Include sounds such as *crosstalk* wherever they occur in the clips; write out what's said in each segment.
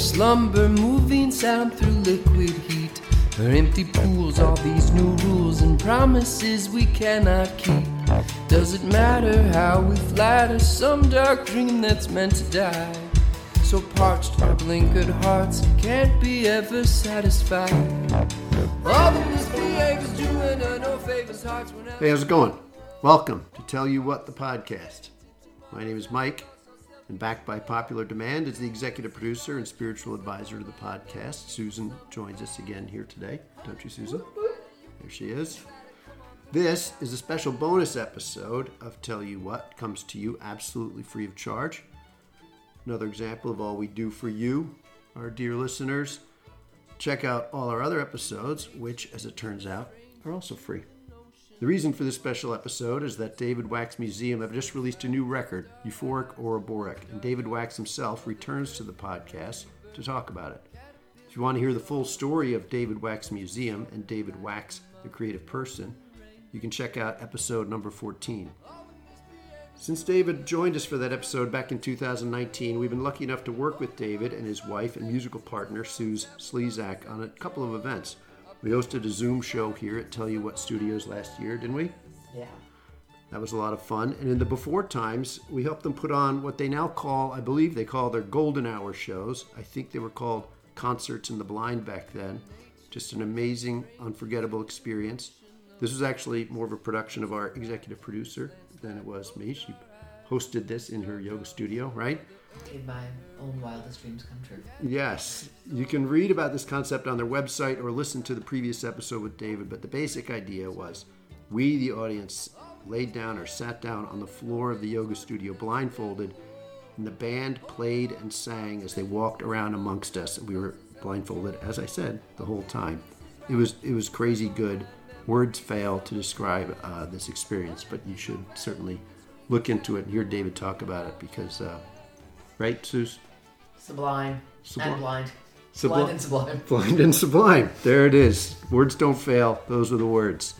slumber, moving sound through liquid heat. Her empty pools, all these new rules and promises we cannot keep. Does it matter how we flatter some dark dream that's meant to die? So parched, our blinkered hearts can't be ever satisfied. All the misbehaviors doing her no favors, hearts were. Hey, how's it going? Welcome to Tell You What the podcast. My name is Mike, and backed by popular demand as the executive producer and spiritual advisor to the podcast, Susan joins us again here today. Don't you, Susan? There she is. This is a special bonus episode of Tell You What comes to you absolutely free of charge. Another example of all we do for you, our dear listeners. Check out all our other episodes, which, as it turns out, are also free. The reason for this special episode is that David Wax Museum have just released a new record, Euphoric Ouroboric, and David Wax himself returns to the podcast to talk about it. If you want to hear the full story of David Wax Museum and David Wax, the creative person, you can check out episode number 14. Since David joined us for that episode back in 2019, we've been lucky enough to work with David and his wife and musical partner, Suze Slezak, on a couple of events. We hosted a Zoom show here at Tell You What Studios last year, didn't we? Yeah. That was a lot of fun. And in the before times, we helped them put on what they now call, I believe they call their golden hour shows. I think they were called Concerts in the Blind back then. Just an amazing, unforgettable experience. This was actually more of a production of our executive producer than it was me. She hosted this in her yoga studio, right? made my own wildest dreams come true. Yes, you can read about this concept on their website or listen to the previous episode with David, but the basic idea was we, the audience, laid down or sat down on the floor of the yoga studio blindfolded, and the band played and sang as they walked around amongst us. We were blindfolded, as I said, the whole time. It was it was crazy good. Words fail to describe uh, this experience, but you should certainly look into it and hear David talk about it because, uh, right, Suze? Sublime, Sublime. and blind. Subli- Blind and sublime. *laughs* Blind and sublime. There it is. Words don't fail. Those are the words.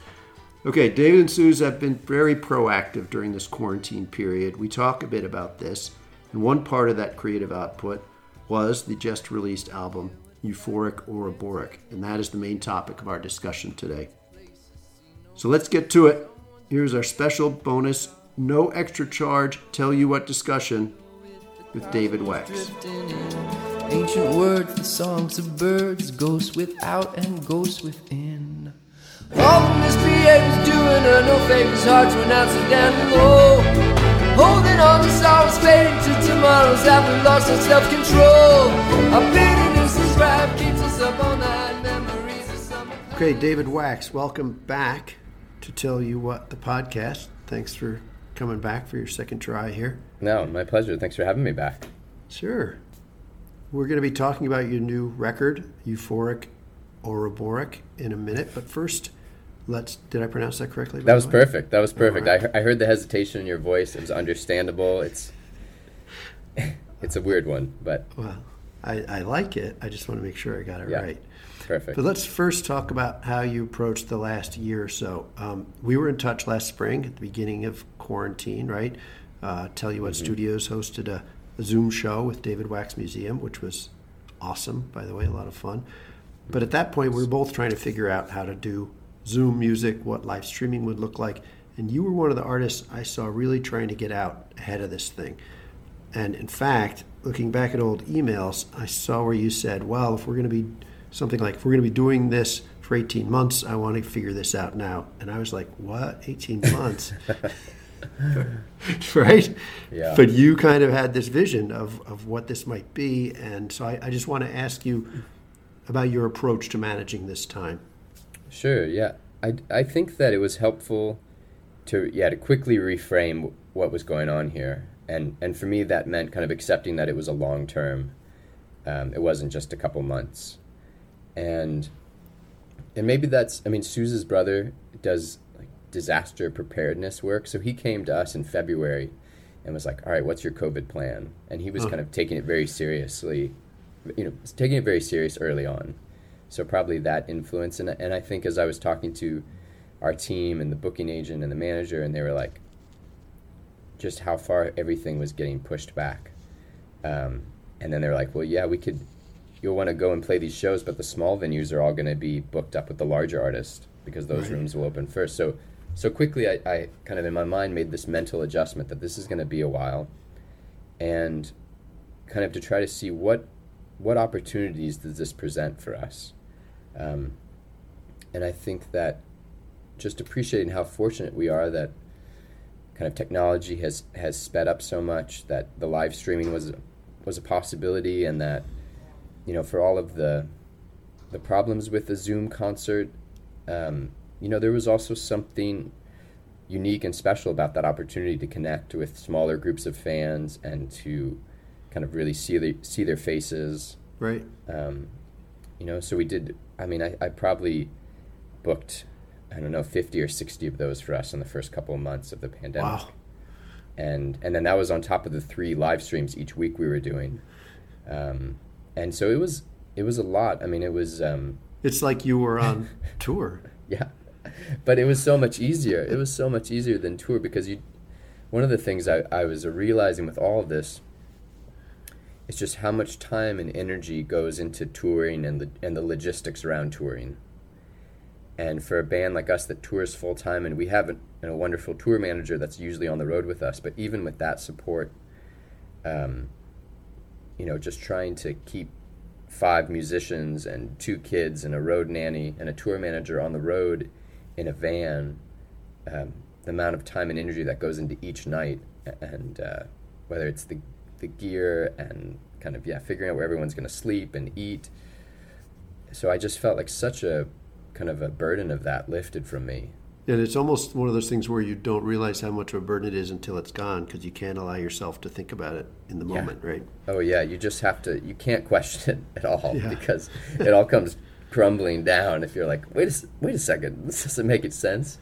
Okay, David and Suze have been very proactive during this quarantine period. We talk a bit about this, and one part of that creative output was the just released album, Euphoric Ouroboric, and that is the main topic of our discussion today. So let's get to it. Here's our special bonus, no extra charge, tell you what discussion with David Wax. Ancient word for songs of birds, ghosts without and ghosts within. All the misbehaviors doing her no favors, hearts were not so down low. Holding on to sorrows fading to tomorrow's after lost of self-control. A bitterness is drive keeps us up all night, memories of summer. Okay, David Wax, welcome back to Tell You What the podcast. Thanks for coming back for your second try here. No, my pleasure. Thanks for having me back. Sure. We're going to be talking about your new record, Euphoric Ouroboric, in a minute. But first, let's. Did I pronounce that correctly? That was perfect. That was perfect. I, I heard the hesitation in your voice. It was understandable. It's *laughs* it's a weird one, but Well, I, I like it. I just want to make sure I got it Yeah. right. Perfect. But let's first talk about how you approached the last year or so. Um, we were in touch last spring at the beginning of quarantine, right? Uh, Tell You What Studios hosted a, a Zoom show with David Wax Museum, which was awesome, by the way, a lot of fun. But at that point, we were both trying to figure out how to do Zoom music, what live streaming would look like. And you were one of the artists I saw really trying to get out ahead of this thing. And in fact, looking back at old emails, I saw where you said, well, if we're going to be something like, if we're going to be doing this for 18 months, I want to figure this out now. And I was like, what? 18 *laughs* months? *laughs* right? Yeah. But you kind of had this vision of, of what this might be. And so I, I just want to ask you about your approach to managing this time. Sure, yeah. I, I think that it was helpful to yeah to quickly reframe what was going on here, and and for me that meant kind of accepting that it was a long term. Um, it wasn't just a couple months, and and maybe that's I mean Suze's brother does like disaster preparedness work, so he came to us in February, and was like, "All right, what's your COVID plan?" And he was Huh. kind of taking it very seriously, you know, taking it very serious early on. So probably that influence, and and I think as I was talking to our team and the booking agent and the manager, and they were like, just how far everything was getting pushed back. Um, and then they were like, well, yeah, we could. You'll want to go and play these shows, but the small venues are all going to be booked up with the larger artists because those Right. rooms will open first. So, so quickly, I, I kind of in my mind made this mental adjustment that this is going to be a while, and kind of to try to see what what opportunities does this present for us. Um, and I think that just appreciating how fortunate we are that kind of technology has has sped up so much that the live streaming was was a possibility and that you know for all of the the problems with the Zoom concert um, you know there was also something unique and special about that opportunity to connect with smaller groups of fans and to kind of really see the, see their faces Right. um, you know so we did i mean I, I probably booked i don't know 50 or 60 of those for us in the first couple of months of the pandemic Wow. and and then that was on top of the three live streams each week we were doing um, and so it was it was a lot. I mean it was um, It's like you were on *laughs* tour. yeah. But it was so much easier. It was so much easier than tour because you one of the things I, I was realizing with all of this is just how much time and energy goes into touring and the and the logistics around touring. And for a band like us that tours full time and we have a, a wonderful tour manager that's usually on the road with us but even with that support um, you know just trying to keep five musicians and two kids and a road nanny and a tour manager on the road in a van um, the amount of time and energy that goes into each night and uh, whether it's the the gear and kind of yeah figuring out where everyone's going to sleep and eat. So i just felt like such a kind of a burden of that lifted from me And it's almost one of those things where you don't realize how much of a burden it is until it's gone because you can't allow yourself to think about it in the Yeah. moment, right? oh yeah you just have to you can't question it at all Yeah. because it all comes crumbling down if you're like wait a, wait a second this doesn't make it sense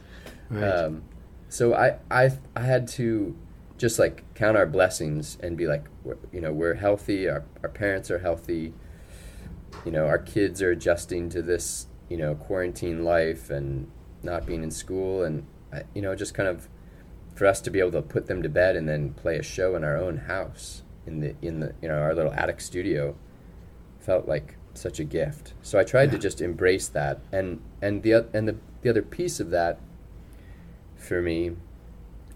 Right. Um, so I, I I had to just like count our blessings and be like, we're, you know, we're healthy. Our our parents are healthy. You know, our kids are adjusting to this, you know, quarantine life and not being in school, and uh, you know, just kind of for us to be able to put them to bed and then play a show in our own house in the in the you know our little attic studio felt like such a gift. So I tried to just embrace that, and and the and the the other piece of that for me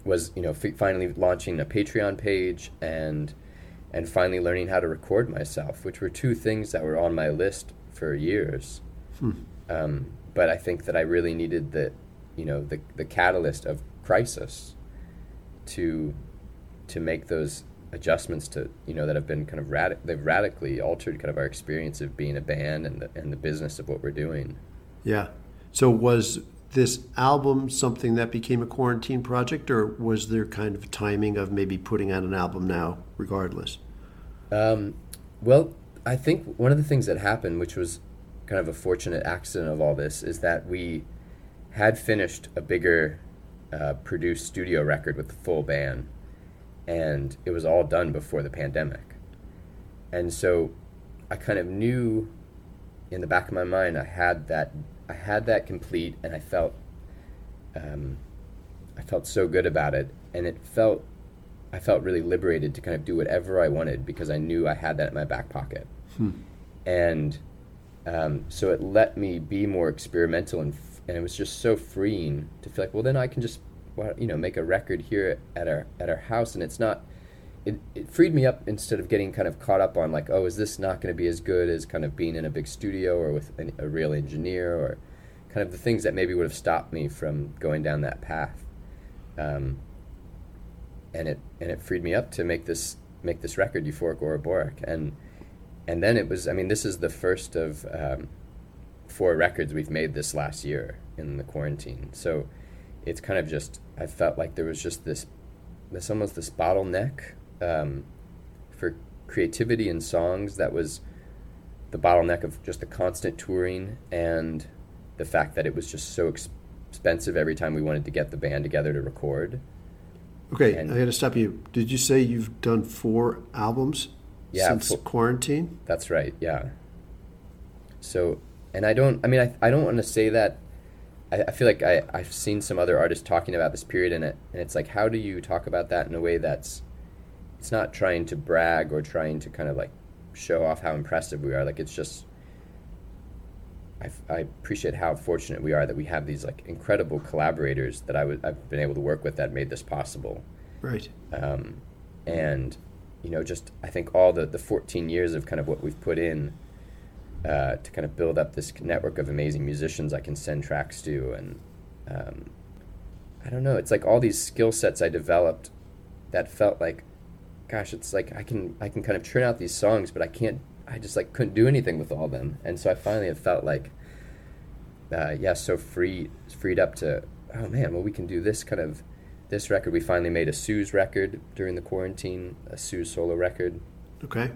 was you know f- finally launching a Patreon page and and finally learning how to record myself, which were two things that were on my list for years. Hmm. Um, but I think that I really needed the you know the the catalyst of crisis to to make those adjustments to you know that have been kind of radic- they've radically altered kind of our experience of being a band and the and the business of what we're doing. Yeah. So was this album something that became a quarantine project, or was there kind of timing of maybe putting out an album now, regardless? Um, well, I think one of the things that happened, which was kind of a fortunate accident of all this, is that we had finished a bigger uh, produced studio record with the full band, and it was all done before the pandemic. And so I kind of knew in the back of my mind I had that I had that complete, and I felt um, I felt so good about it, and it felt I felt really liberated to kind of do whatever I wanted because I knew I had that in my back pocket. And um, so it let me be more experimental and, f- and it was just so freeing to feel like, well, then I can just, you know, make a record here at our, at our house. And it's not, it, it freed me up instead of getting kind of caught up on like, oh, is this not going to be as good as kind of being in a big studio or with an, a real engineer or kind of the things that maybe would have stopped me from going down that path. Um, and it and it freed me up to make this make this record euphoric Ouroboric and and then it was I mean this is the first of um, four records we've made this last year in the quarantine. So it's kind of just I felt like there was just this this almost this bottleneck um, for creativity in songs that was the bottleneck of just the constant touring and the fact that it was just so ex- expensive every time we wanted to get the band together to record. Okay, And- I got to stop you. Did you say you've done four albums Yeah, since fo- quarantine? That's right. Yeah. So, and I don't. I mean, I, I don't want to say that. I, I feel like I I've seen some other artists talking about this period in it, and it's like, how do you talk about that in a way that's, it's not trying to brag or trying to kind of like show off how impressive we are. Like it's just. I appreciate how fortunate we are that we have these like incredible collaborators that I would I've been able to work with that made this possible Right. um, and you know just i think all the, the 14 years of kind of what we've put in uh, to kind of build up this network of amazing musicians i can send tracks to and um, i don't know it's like all these skill sets i developed that felt like gosh it's like i can i can kind of churn out these songs but i can't i just like couldn't do anything with all them. And so i finally have felt like uh, yeah so free freed up to oh man well we can do this kind of this record we finally made a Suze's record during the quarantine, a Suze's solo record. Okay.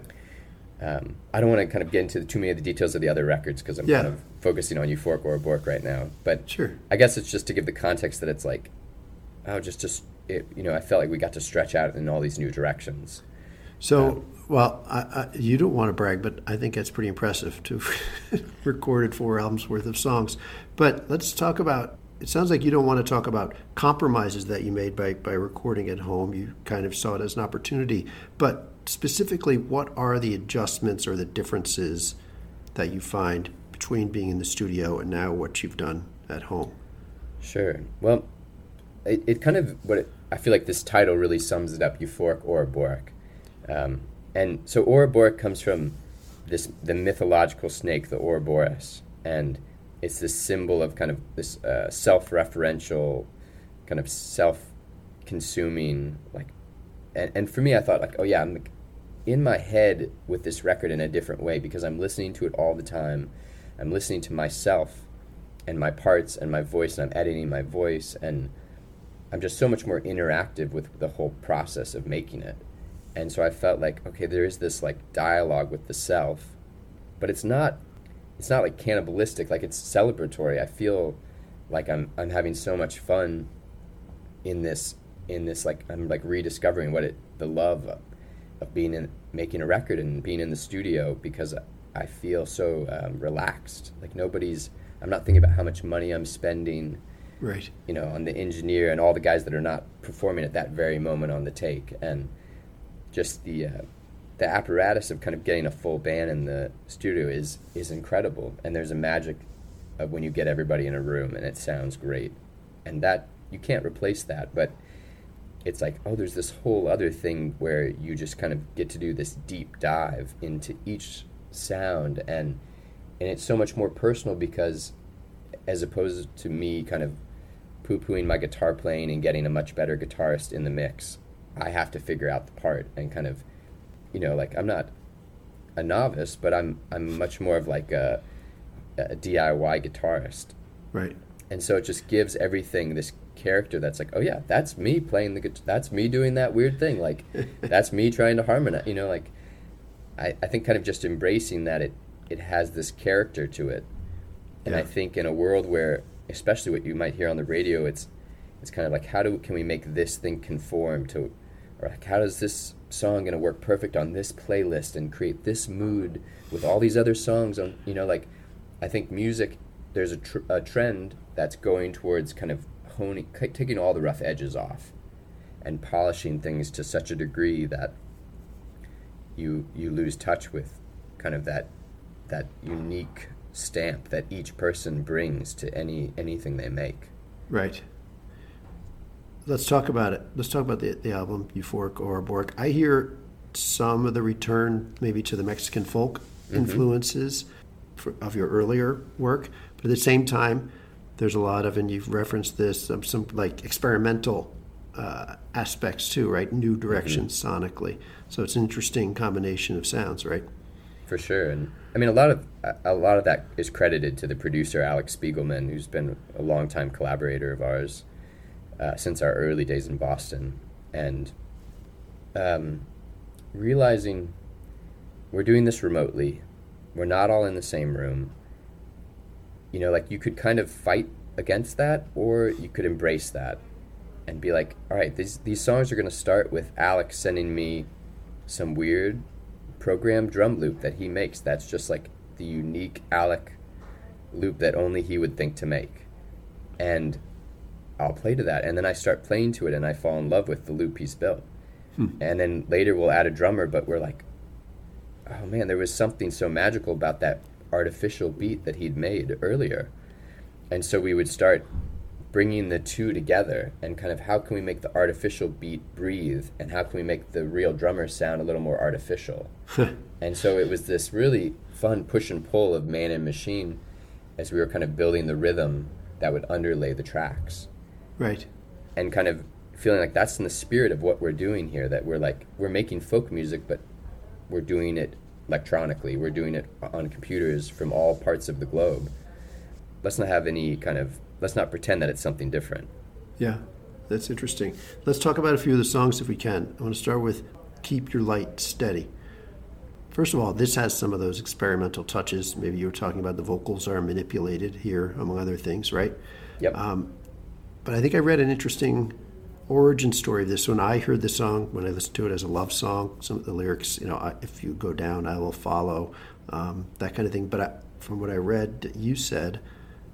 Um, I don't want to kind of get into too many of the details of the other records because I'm Yeah. kind of focusing on Euphoric Ouroboric right now. But Sure. I guess it's just to give the context that it's like, oh, just just it, you know, I felt like we got to stretch out in all these new directions. So, well, I, I, you don't want to brag, but I think that's pretty impressive to *laughs* have recorded four albums worth of songs. But let's talk about. It sounds like you don't want to talk about compromises that you made by, by recording at home. You kind of saw it as an opportunity. But specifically, what are the adjustments or the differences that you find between being in the studio and now what you've done at home? Sure. Well, it, it kind of what it, I feel like this title really sums it up: euphoric Ouroboric. Um, and so Ouroboros comes from this the mythological snake, the Ouroboros, and it's this symbol of kind of this uh, self-referential, kind of self-consuming, like. And, and for me, I thought like, oh yeah, I'm like, in my head with this record in a different way because I'm listening to it all the time. I'm listening to myself and my parts and my voice and I'm editing my voice and I'm just so much more interactive with the whole process of making it. And so I felt like okay there is this like dialogue with the self but it's not it's not like cannibalistic like it's celebratory. I feel like I'm I'm having so much fun in this in this like I'm like rediscovering what it the love of, of being in making a record and being in the studio because I feel so um, relaxed. Like nobody's I'm not thinking about how much money I'm spending Right. you know, on the engineer and all the guys that are not performing at that very moment on the take, and just the uh, the apparatus of kind of getting a full band in the studio is is incredible. And there's a magic of when you get everybody in a room and it sounds great, and that you can't replace that. But it's like, oh, there's this whole other thing where you just kind of get to do this deep dive into each sound and and it's so much more personal because as opposed to me kind of poo-pooing my guitar playing and getting a much better guitarist in the mix i have to figure out the part and kind of you know like i'm not a novice but i'm i'm much more of like a, a diy guitarist. Right. and so it just gives everything this character that's like oh yeah that's me playing the guitar that's me doing that weird thing like *laughs* that's me trying to harmonize you know like I, I think kind of just embracing that it it has this character to it. And i think in a world where especially what you might hear on the radio it's it's kind of like how do can we make this thing conform to or like how does this song going to work perfect on this playlist and create this mood with all these other songs on you know like i think music there's a, tr- a trend that's going towards kind of honing taking all the rough edges off and polishing things to such a degree that you you lose touch with kind of that that unique stamp that each person brings to any anything they make Right. Let's talk about it. Let's talk about the, the album Euphoric Ouroboric. I hear some of the return, maybe to the Mexican folk influences for, of your earlier work, but at the same time, there's a lot of, and you've referenced this, um, some like experimental uh, aspects too, right? New directions sonically. So it's an interesting combination of sounds, right? for sure and i mean a lot of a lot of that is credited to the producer alec spiegelman who's been a longtime collaborator of ours uh, since our early days in boston and um, realizing we're doing this remotely we're not all in the same room you know like you could kind of fight against that or you could embrace that and be like, all right, these these songs are gonna start with Alec sending me some weird programmed drum loop that he makes. That's just like the unique Alec loop that only he would think to make, and I'll play to that, and then I start playing to it, and I fall in love with the loop he's built. Hmm. And then later we'll add a drummer, but we're like, oh man, there was something so magical about that artificial beat that he'd made earlier. And so we would start bringing the two together and kind of how can we make the artificial beat breathe and how can we make the real drummer sound a little more artificial. and so it was this really fun push and pull of man and machine as we were kind of building the rhythm that would underlay the tracks Right. and kind of feeling like that's in the spirit of what we're doing here that we're like we're making folk music but we're doing it electronically we're doing it on computers from all parts of the globe let's not have any kind of let's not pretend that it's something different Yeah, that's interesting. Let's talk about a few of the songs if we can. I want to start with Keep Your Light Steady. First of all, this has some of those experimental touches. Maybe you were talking about the vocals are manipulated here, among other things, right? yep Um, But I think I read an interesting origin story of this when I heard the song, when I listened to it as a love song. Some of the lyrics, you know, I, if you go down, I will follow, um, that kind of thing. But I, from what I read, you said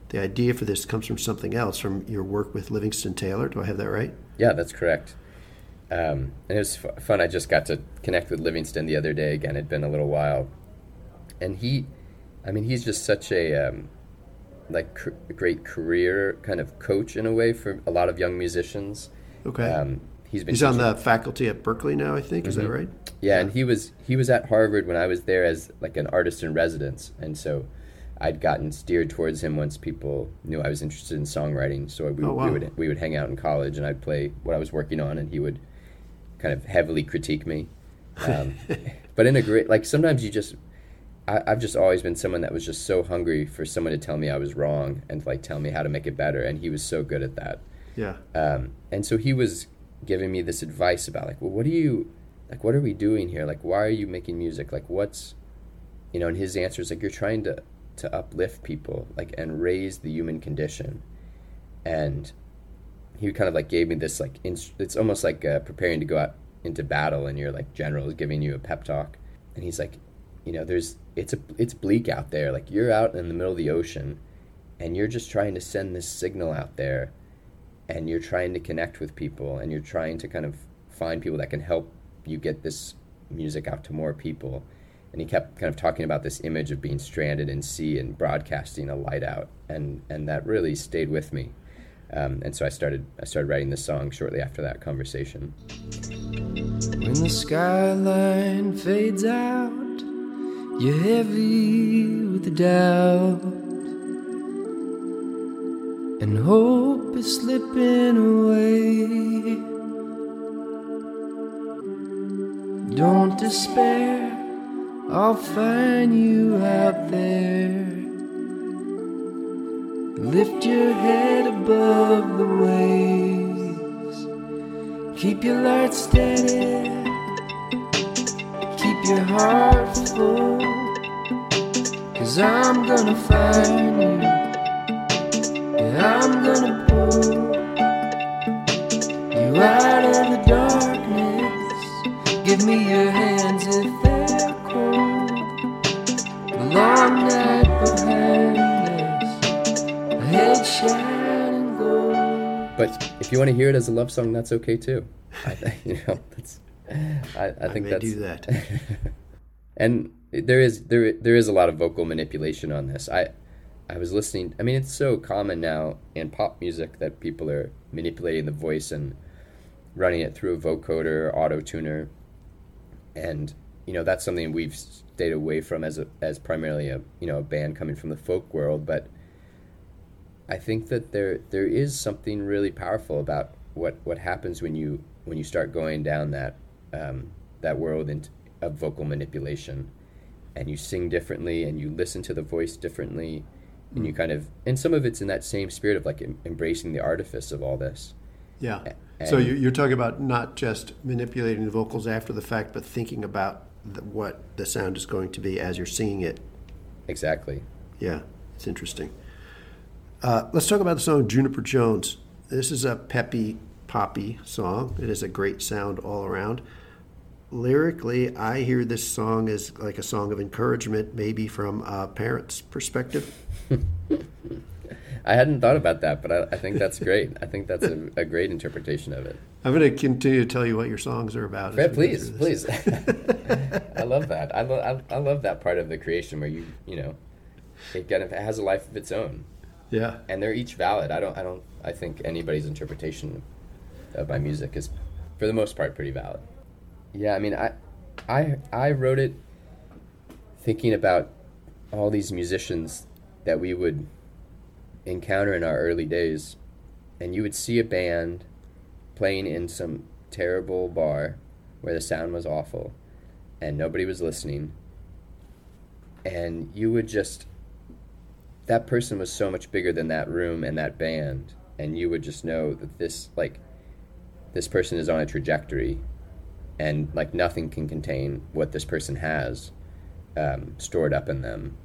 the idea for this comes from something else, from your work with Livingston Taylor. Do I have that right? yeah that's correct um, and it was f- fun i just got to connect with livingston the other day again it'd been a little while and he i mean he's just such a um, like cr- great career kind of coach in a way for a lot of young musicians Okay. um, he's been He's on the faculty at Berklee now, I think. Is that Mhm. right? Yeah, and he was he was at Harvard when I was there as like an artist in residence, and so I'd gotten steered towards him once people knew I was interested in songwriting. So we, Oh, wow. we would we would hang out in college, and I'd play what I was working on, and he would kind of heavily critique me. Um, *laughs* but in a great like sometimes you just I, I've just always been someone that was just so hungry for someone to tell me I was wrong and like tell me how to make it better, and he was so good at that. Yeah. Um, and so he was giving me this advice about like, well, what do you like? What are we doing here? Like, why are you making music? Like, what's you know? And his answer is like, you're trying to to uplift people, like, and raise the human condition. And he kind of like gave me this like inst- it's almost like uh, preparing to go out into battle, and your like general is giving you a pep talk, and he's like, you know, there's it's a it's bleak out there. Like you're out in the middle of the ocean, and you're just trying to send this signal out there and you're trying to connect with people and you're trying to kind of find people that can help you get this music out to more people. And he kept kind of talking about this image of being stranded in sea and broadcasting a light out and and that really stayed with me. Um, and so I started I started writing this song shortly after that conversation. When the skyline fades out, you're heavy with the doubt, and hope is slipping away. Don't despair, I'll find you out there. Lift your head above the waves. Keep your light steady. Your heart full. Cause I'm gonna find you. Yeah, I'm gonna pull you out of the darkness. Give me your hands if they're cold. The long night behind us. A head shining gold. but if you want to hear it as a love song that's okay too I, *laughs* you know that's I, I think may that's do that. *laughs* and there is there there is a lot of vocal manipulation on this. I I was listening. I mean, it's so common now in pop music that people are manipulating the voice and running it through a vocoder auto tuner, and you know that's something we've stayed away from as a as primarily a you know a band coming from the folk world. But I think that there there is something really powerful about what what happens when you when you start going down that um, that world into, of vocal manipulation, and you sing differently, and you listen to the voice differently, and you kind of and some of it's in that same spirit of like em- embracing the artifice of all this. Yeah. And- So you- you're talking about not just manipulating the vocals after the fact, but thinking about the, what the sound is going to be as you're singing it. Exactly. Yeah, it's interesting. Uh, let's talk about the song Juniper Jones. This is a peppy poppy song. It is a great sound all around. Lyrically, I hear this song as like a song of encouragement, maybe from a parent's perspective. *laughs* I hadn't thought about that, but I, I think that's great. I think that's a, a, great interpretation of it. I'm going to continue to tell you what your songs are about. Yeah, please, please. *laughs* *laughs* I love that. I, lo- I, I love that part of the creation where you you know it kind of has a life of its own. Yeah. And they're each valid. I don't I don't I think anybody's interpretation of my music is for the most part pretty valid. Yeah, I mean I I I wrote it thinking about all these musicians that we would encounter in our early days. And you would see a band playing in some terrible bar where the sound was awful and nobody was listening. And you would just that person was so much bigger than that room and that band. And you would just know that this like this person is on a trajectory and like nothing can contain what this person has um, stored up in them.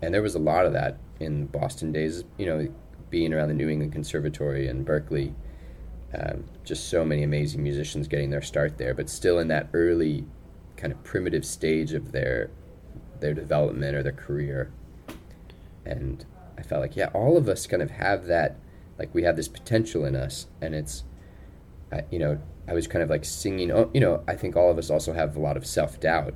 And there was a lot of that in boston days you know being around the new england conservatory and berklee um, just so many amazing musicians getting their start there but still in that early kind of primitive stage of their their development or their career. And I felt like yeah, all of us kind of have that, like we have this potential in us, and it's, uh, you know, I was kind of like singing. Oh, you know, I think all of us also have a lot of self doubt,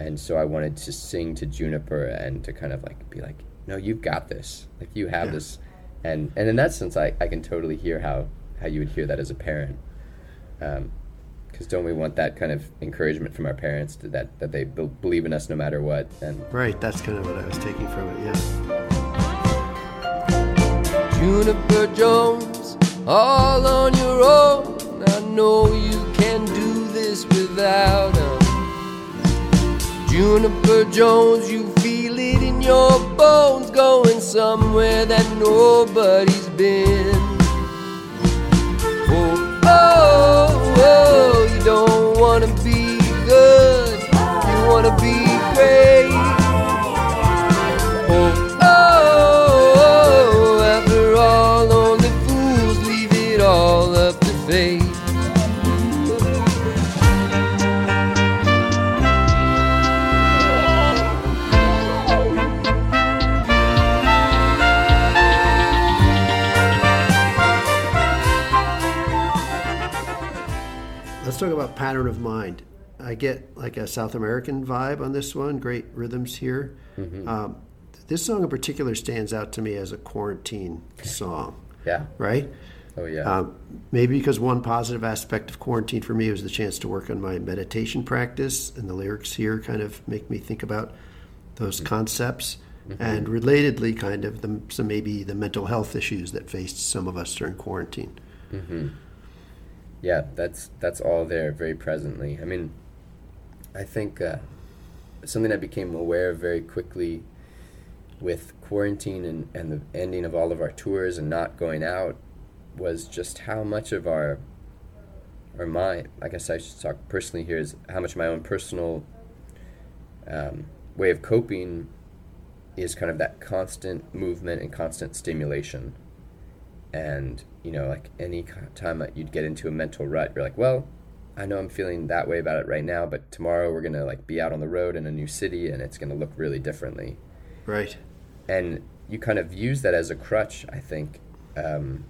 and so I wanted to sing to Juniper and to kind of like be like, no, you've got this, like you have yeah. this, and and in that sense, I I can totally hear how how you would hear that as a parent. Um, because don't we want that kind of encouragement from our parents to that that they be- believe in us no matter what and right that's kind of what i was taking from it yeah juniper jones all on your own i know you can do this without them juniper jones you feel it in your bones going somewhere that nobody's been. Oh oh oh you don't wanna be good, you wanna be great. Talk about pattern of mind. I get like a South American vibe on this one. Great rhythms here. Mm-hmm. Um, this song in particular stands out to me as a quarantine song. Yeah. Right. Oh yeah. Um, maybe because one positive aspect of quarantine for me was the chance to work on my meditation practice, and the lyrics here kind of make me think about those mm-hmm. concepts. Mm-hmm. And relatedly, kind of the, some maybe the mental health issues that faced some of us during quarantine. Mm-hmm yeah, that's that's all there very presently. I mean, I think uh, something I became aware of very quickly with quarantine and, and the ending of all of our tours and not going out was just how much of our or my I guess I should talk personally here is how much my own personal um, way of coping is kind of that constant movement and constant stimulation and you know like any time that you'd get into a mental rut you're like well i know i'm feeling that way about it right now but tomorrow we're gonna like be out on the road in a new city and it's gonna look really differently. Right. And you kind of use that as a crutch i think. Um,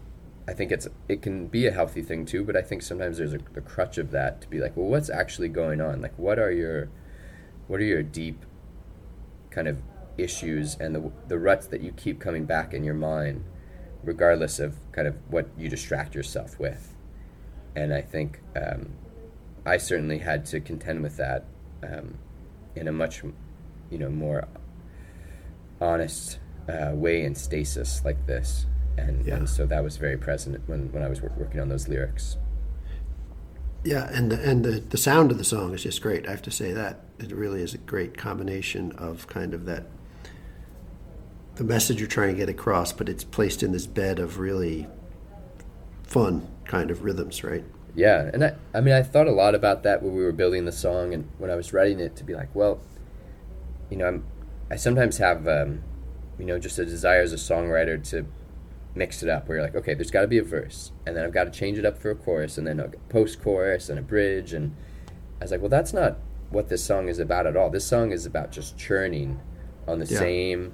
i think it's it can be a healthy thing too but i think sometimes there's a, a crutch of that to be like well what's actually going on? Like what are your what are your deep kind of issues and the the ruts that you keep coming back in your mind regardless of kind of what you distract yourself with. And I think um, I certainly had to contend with that um, in a much, you know, more honest uh, way in stasis like this. And, yeah. and so that was very present when, when I was working on those lyrics. Yeah, and the, and the, the sound of the song is just great. I have to say that it really is a great combination of kind of that the message you're trying to get across, but it's placed in this bed of really fun kind of rhythms, right? Yeah, and I, I mean, I thought a lot about that when we were building the song, and when I was writing it, to be like, well, you know, I'm, I sometimes have, um, you know, just a desire as a songwriter to mix it up where you're like, okay, there's got to be a verse, and then I've got to change it up for a chorus, and then a post chorus and a bridge, and I was like, well, that's not what this song is about at all. This song is about just churning on the Yeah. same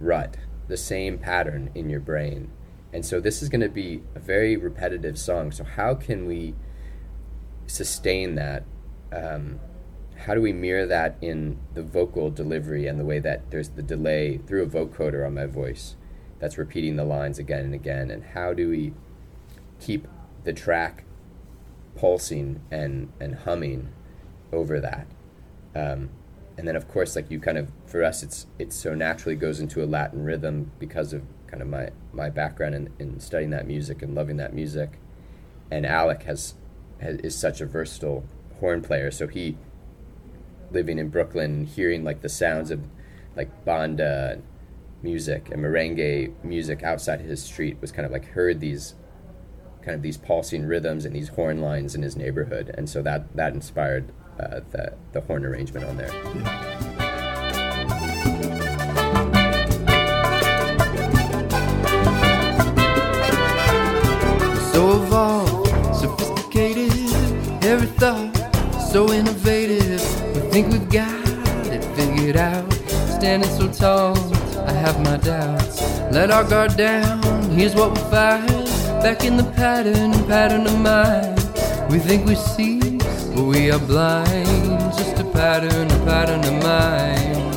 rut, the same pattern in your brain. And so this is going to be a very repetitive song. So how can we sustain that? Um, how do we mirror that in the vocal delivery and the way that there's the delay through a vocoder on my voice that's repeating the lines again and again? And how do we keep the track pulsing and, and humming over that? Um, and then of course like you kind of for us it's it so naturally goes into a latin rhythm because of kind of my my background in, in studying that music and loving that music. And alec has, has is such a versatile horn player. So he living in brooklyn hearing like the sounds of like banda music and merengue music outside his street was kind of like heard these kind of these pulsing rhythms and these horn lines in his neighborhood. And so that that inspired uh, the the horn arrangement on there So evolved, sophisticated, every thought so innovative. We think we've got it figured out. Standing so tall, I have my doubts. Let our guard down, here's what we find. Back in the pattern, pattern of mind. We think we see, we are blind. Just a pattern, a pattern of mind.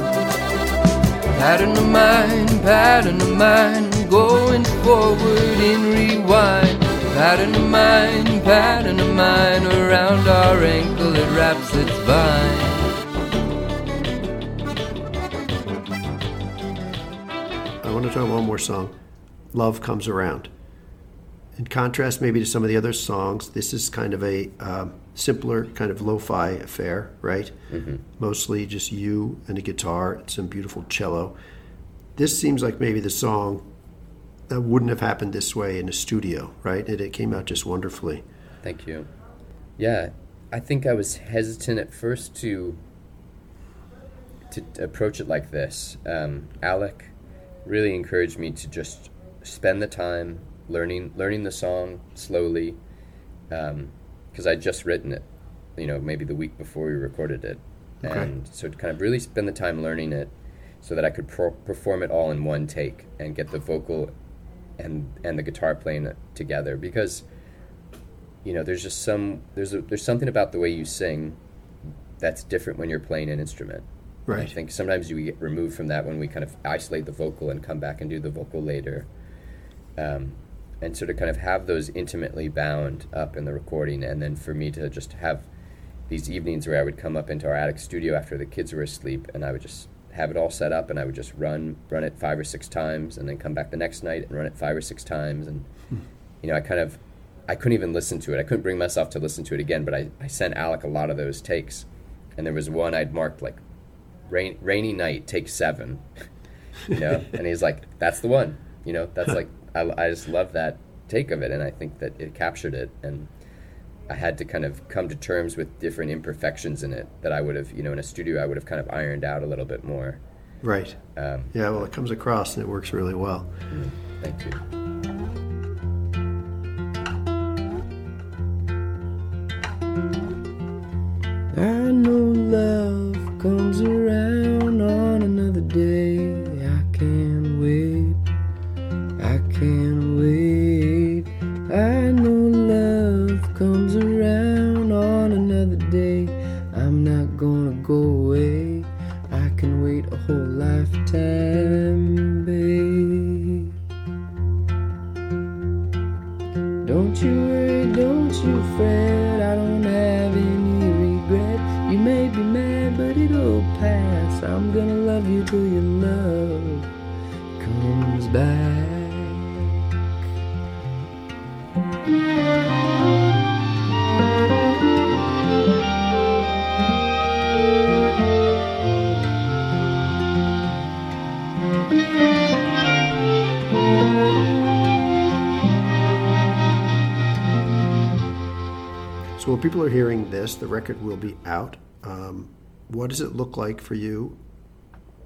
Pattern of mind, pattern of mind, going forward in rewind. Pattern of mind, pattern of mind, around our ankle it wraps its vine. I want to try one more song. Love Comes Around. In contrast, maybe to some of the other songs, this is kind of a um, simpler, kind of lo fi affair, right? Mostly just you and a guitar and some beautiful cello. This seems like maybe the song that wouldn't have happened this way in a studio, right? And it came out just wonderfully. Thank you. Yeah, I think I was hesitant at first to to approach it like this. Um, Alec really encouraged me to just spend the time learning learning the song slowly, because I'd just written it, you know, maybe the week before we recorded it, Okay. and so to kind of really spend the time learning it, so that I could pro- perform it all in one take and get the vocal and and the guitar playing together because you know there's just some there's a, there's something about the way you sing that's different when you're playing an instrument. Right. I think sometimes you get removed from that when we kind of isolate the vocal and come back and do the vocal later. Um, and sort of kind of have those intimately bound up in the recording, and then for me to just have these evenings where I would come up into our attic studio after the kids were asleep, and I would just have it all set up, and I would just run run it five or six times, and then come back the next night and run it five or six times, and hmm. you know I kind of I couldn't even listen to it. I couldn't bring myself to listen to it again, but I, I sent Alec a lot of those takes, and there was one I'd marked like rain, rainy night take seven, *laughs* you know, and he's like that's the one, you know, that's like I, I just love that take of it, and I think that it captured it, and I had to kind of come to terms with different imperfections in it that I would have, you know, in a studio I would have kind of ironed out a little bit more. Right. Um, Yeah, well, it comes across and it works really well. thank you. I know love comes around people are hearing this, the record will be out. Um, what does it look like for you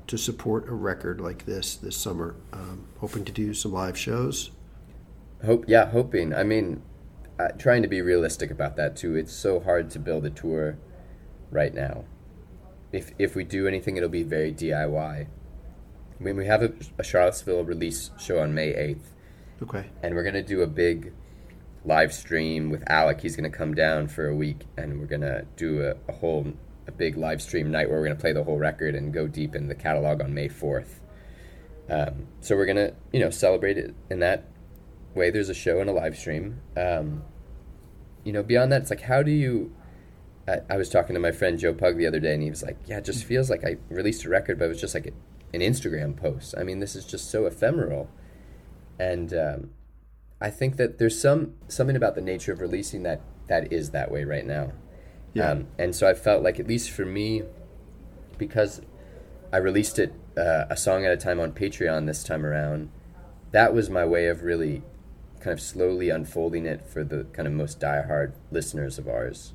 to support a record like this this summer? Um, hoping to do some live shows Hope, yeah, hoping. I mean, uh, trying to be realistic about that too. It's so hard to build a tour right now. If if we do anything, it'll be very DIY. I mean, we have a, a Charlottesville release show on May eighth, Okay. and we're gonna do a big live stream with Alec. He's gonna come down for a week, and we're gonna do a, a whole a big live stream night where we're gonna play the whole record and go deep in the catalog on May fourth. Um, so we're gonna you know celebrate it in that way. There's a show and a live stream. Um, you know, beyond that, it's like how do you? I, I was talking to my friend Joe Pug the other day, and he was like, "Yeah, it just feels like I released a record, but it was just like an Instagram post. I mean, this is just so ephemeral." And um, I think that there's some something about the nature of releasing that that is that way right now. Yeah. Um, and so I felt like, at least for me, because I released it uh, a song at a time on Patreon this time around, that was my way of really kind of slowly unfolding it for the kind of most diehard listeners of ours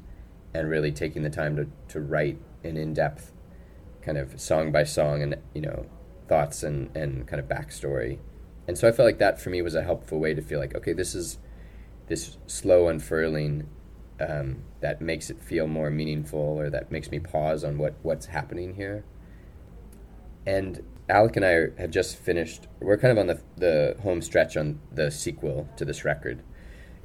and really taking the time to, to write an in-depth kind of song by song and you know thoughts and, and kind of backstory and so i felt like that for me was a helpful way to feel like okay this is this slow unfurling um, that makes it feel more meaningful or that makes me pause on what, what's happening here and Alec and I are, have just finished. We're kind of on the the home stretch on the sequel to this record,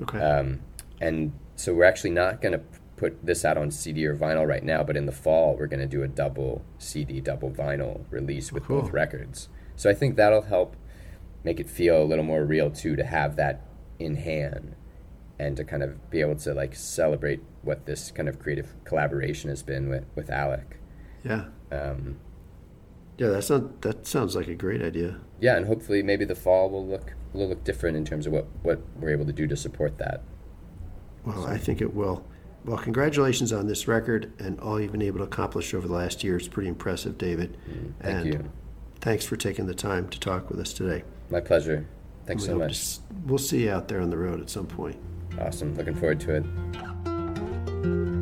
Okay. um, and so we're actually not going to put this out on CD or vinyl right now. But in the fall, we're going to do a double CD, double vinyl release with Cool. both records. So I think that'll help make it feel a little more real too to have that in hand and to kind of be able to like celebrate what this kind of creative collaboration has been with with Alec. yeah. Um, Yeah. That sounds that sounds like a great idea. yeah, and hopefully maybe the fall will look will look different in terms of what what we're able to do to support that. Well, I think it will. Well, congratulations on this record and all you've been able to accomplish over the last year. It's pretty impressive, David. Thank and you. Thanks for taking the time to talk with us today. My pleasure. Thanks so much. s- We'll see you out there on the road at some point. Awesome. Looking forward to it.